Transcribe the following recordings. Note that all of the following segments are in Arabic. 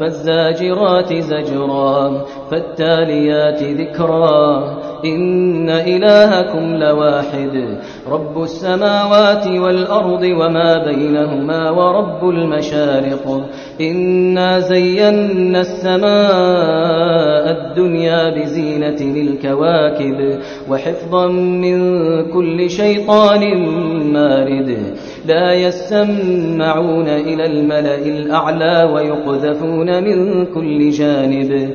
فالزاجرات زجرا فالتاليات ذكرا إن إلهكم لواحد رب السماوات والأرض وما بينهما ورب المشارق إنا زينا السماء الدنيا بزينة الكواكب وحفظا من كل شيطان مارد لا يسمعون إلى الملأ الأعلى ويقذفون من كل جانب.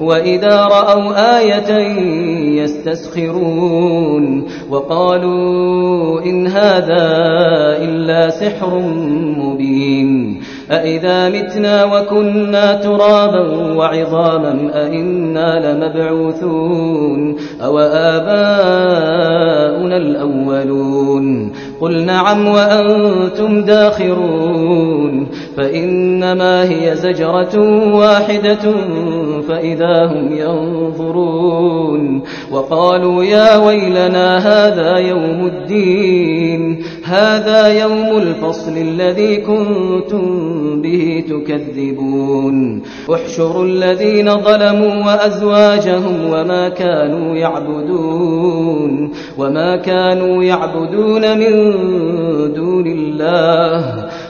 وإذا رأوا آية يستسخرون وقالوا إن هذا إلا سحر مبين أإذا متنا وكنا ترابا وعظاما أإنا لمبعوثون أو آباؤنا الأولون قل نعم وأنتم داخرون فإنما هي زجرة واحدة فإذا هم ينظرون وقالوا يا ويلنا هذا يوم الدين هذا يوم الفصل الذي كنتم به تكذبون. احشروا الذين ظلموا وأزواجهم وما كانوا يعبدون وما كانوا يعبدون من دون الله.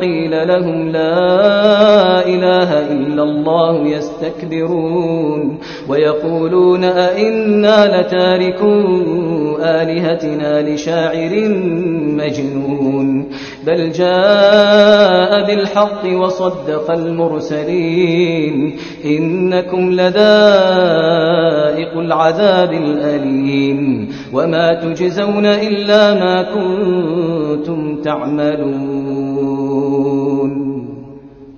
قيل لهم لا إله إلا الله يستكبرون ويقولون أئنا لتاركو آلهتنا لشاعر مجنون بل جاء بالحق وصدق المرسلين إنكم لذائق العذاب الأليم وما تجزون إلا ما كنتم تعملون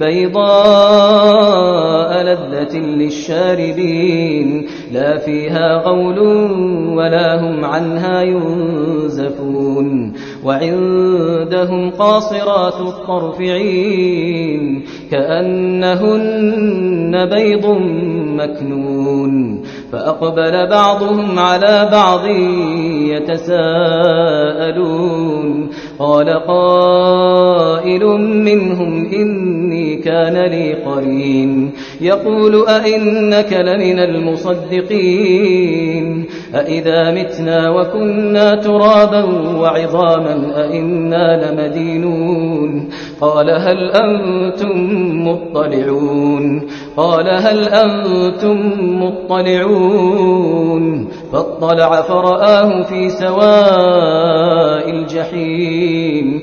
بيضاء لذة للشاربين لا فيها غول ولا هم عنها ينزفون وعندهم قاصرات الطرف عين كأنهن بيض مكنون فأقبل بعضهم على بعض يتساءلون. قال قائل منهم إني كان لي قرين. يقول أئنك لمن المصدقين. أئذا متنا وكنا ترابا وعظاما أئنا لمدينون قال هل أنتم مطلعون قال هل أنتم مطلعون فاطلع فرآه في سواء الجحيم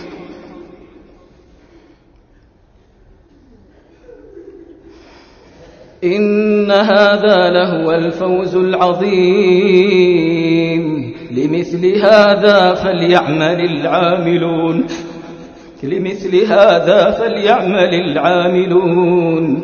إن هذا لهو الفوز العظيم. لمثل هذا فليعمل العاملون. لمثل هذا فليعمل العاملون.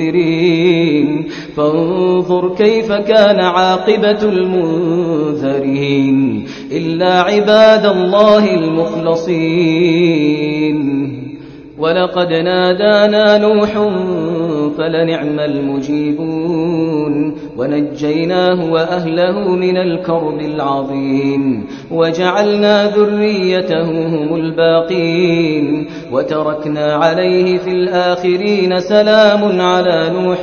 منذرين فانظر كيف كان عاقبة المنذرين. إلا عباد الله المخلصين. ولقد نادانا نوح فلنعم المجيبون ونجيناه وأهله من الكرب العظيم وجعلنا ذريته هم الباقين وتركنا عليه في الآخرين سلام على نوح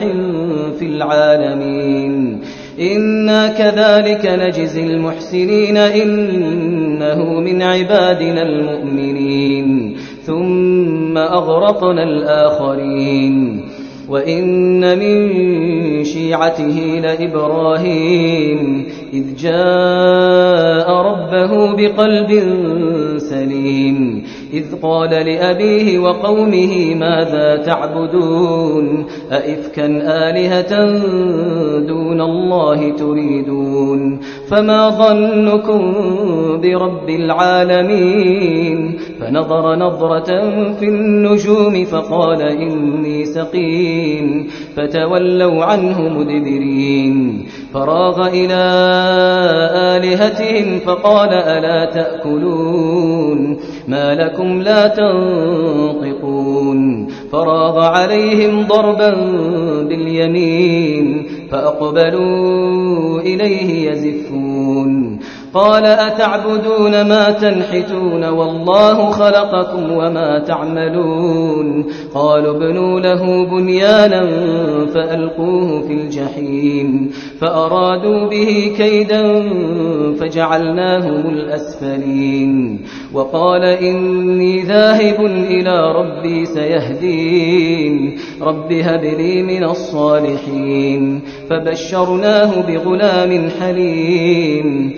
في العالمين إنا كذلك نجزي المحسنين إنه من عبادنا المؤمنين ثم أغرقنا الآخرين. وإن من شيعته لإبراهيم إذ جاء ربه بقلب سليم. إذ قال لأبيه وقومه ماذا تعبدون؟ أئفكا آلهة دون الله تريدون؟ فما ظنكم برب العالمين؟ فنظر نظرة في النجوم فقال إني سقيم. فتولوا عنه مدبرين. فراغ إلى آلهتهم فقال ألا تأكلون؟ ما لكم لا تنطقون. فراغ عليهم ضربا باليمين فأقبلوا إليه يزفون. قال أتعبدون ما تنحتون والله خلقكم وما تعملون قالوا ابنوا له بنيانا فألقوه في الجحيم فأرادوا به كيدا فجعلناهم الأسفلين وقال إني ذاهب إلى ربي سيهدين رب هب لي من الصالحين فبشرناه بغلام حليم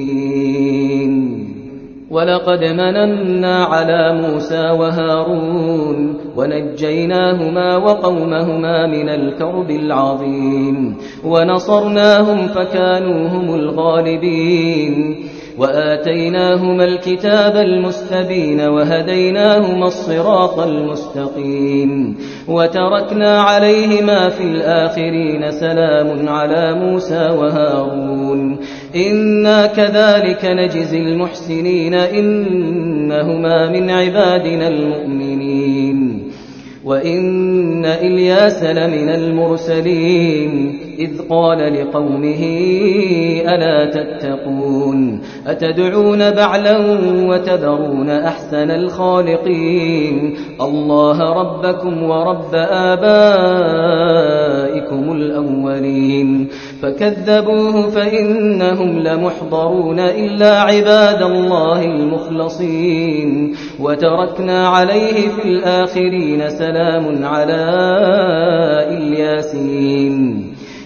ولقد مننا على موسى وهارون ونجيناهما وقومهما من الكرب العظيم ونصرناهم فكانوا هم الغالبين وآتيناهما الكتاب المستبين وهديناهما الصراط المستقيم وتركنا عليهما في الآخرين سلام على موسى وهارون إنا كذلك نجزي المحسنين إنهما من عبادنا المؤمنين وإن إلياس لمن المرسلين إذ قال لقومه ألا تتقون؟ أتدعون بعلا وتذرون أحسن الخالقين؟ الله ربكم ورب آبائكم الأولين. فكذبوه فإنهم لمحضرون إلا عباد الله المخلصين. وتركنا عليه في الآخرين سلام على إلياسين.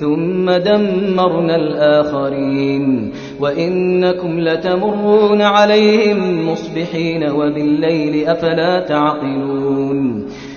ثم دمرنا الآخرين وإنكم لتمرون عليهم مصبحين وبالليل أفلا تعقلون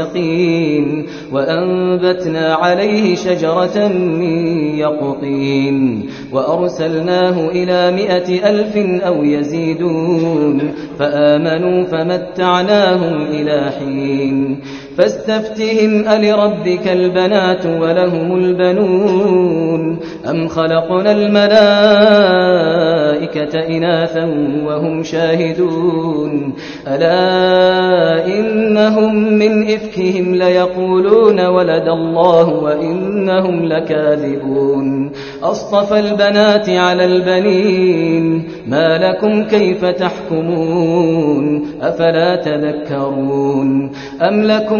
سقيم وأنبتنا عليه شجرة من يقطين وأرسلناه إلى مائة ألف أو يزيدون فآمنوا فمتعناهم إلى حين فاستفتهم ألربك البنات ولهم البنون؟ أم خلقنا الملائكة إناثا وهم شاهدون؟ ألا إنهم من إفكهم ليقولون ولد الله وإنهم لكاذبون؟ أصطفى البنات على البنين ما لكم كيف تحكمون؟ أفلا تذكرون؟ أم لكم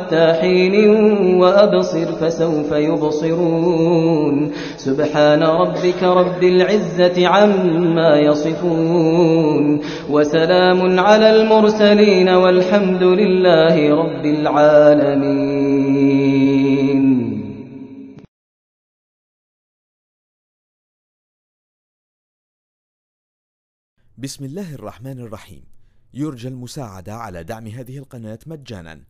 حتى حين وأبصر فسوف يبصرون. سبحان ربك رب العزة عما يصفون. وسلام على المرسلين والحمد لله رب العالمين. بسم الله الرحمن الرحيم. يرجى المساعدة على دعم هذه القناة مجانا.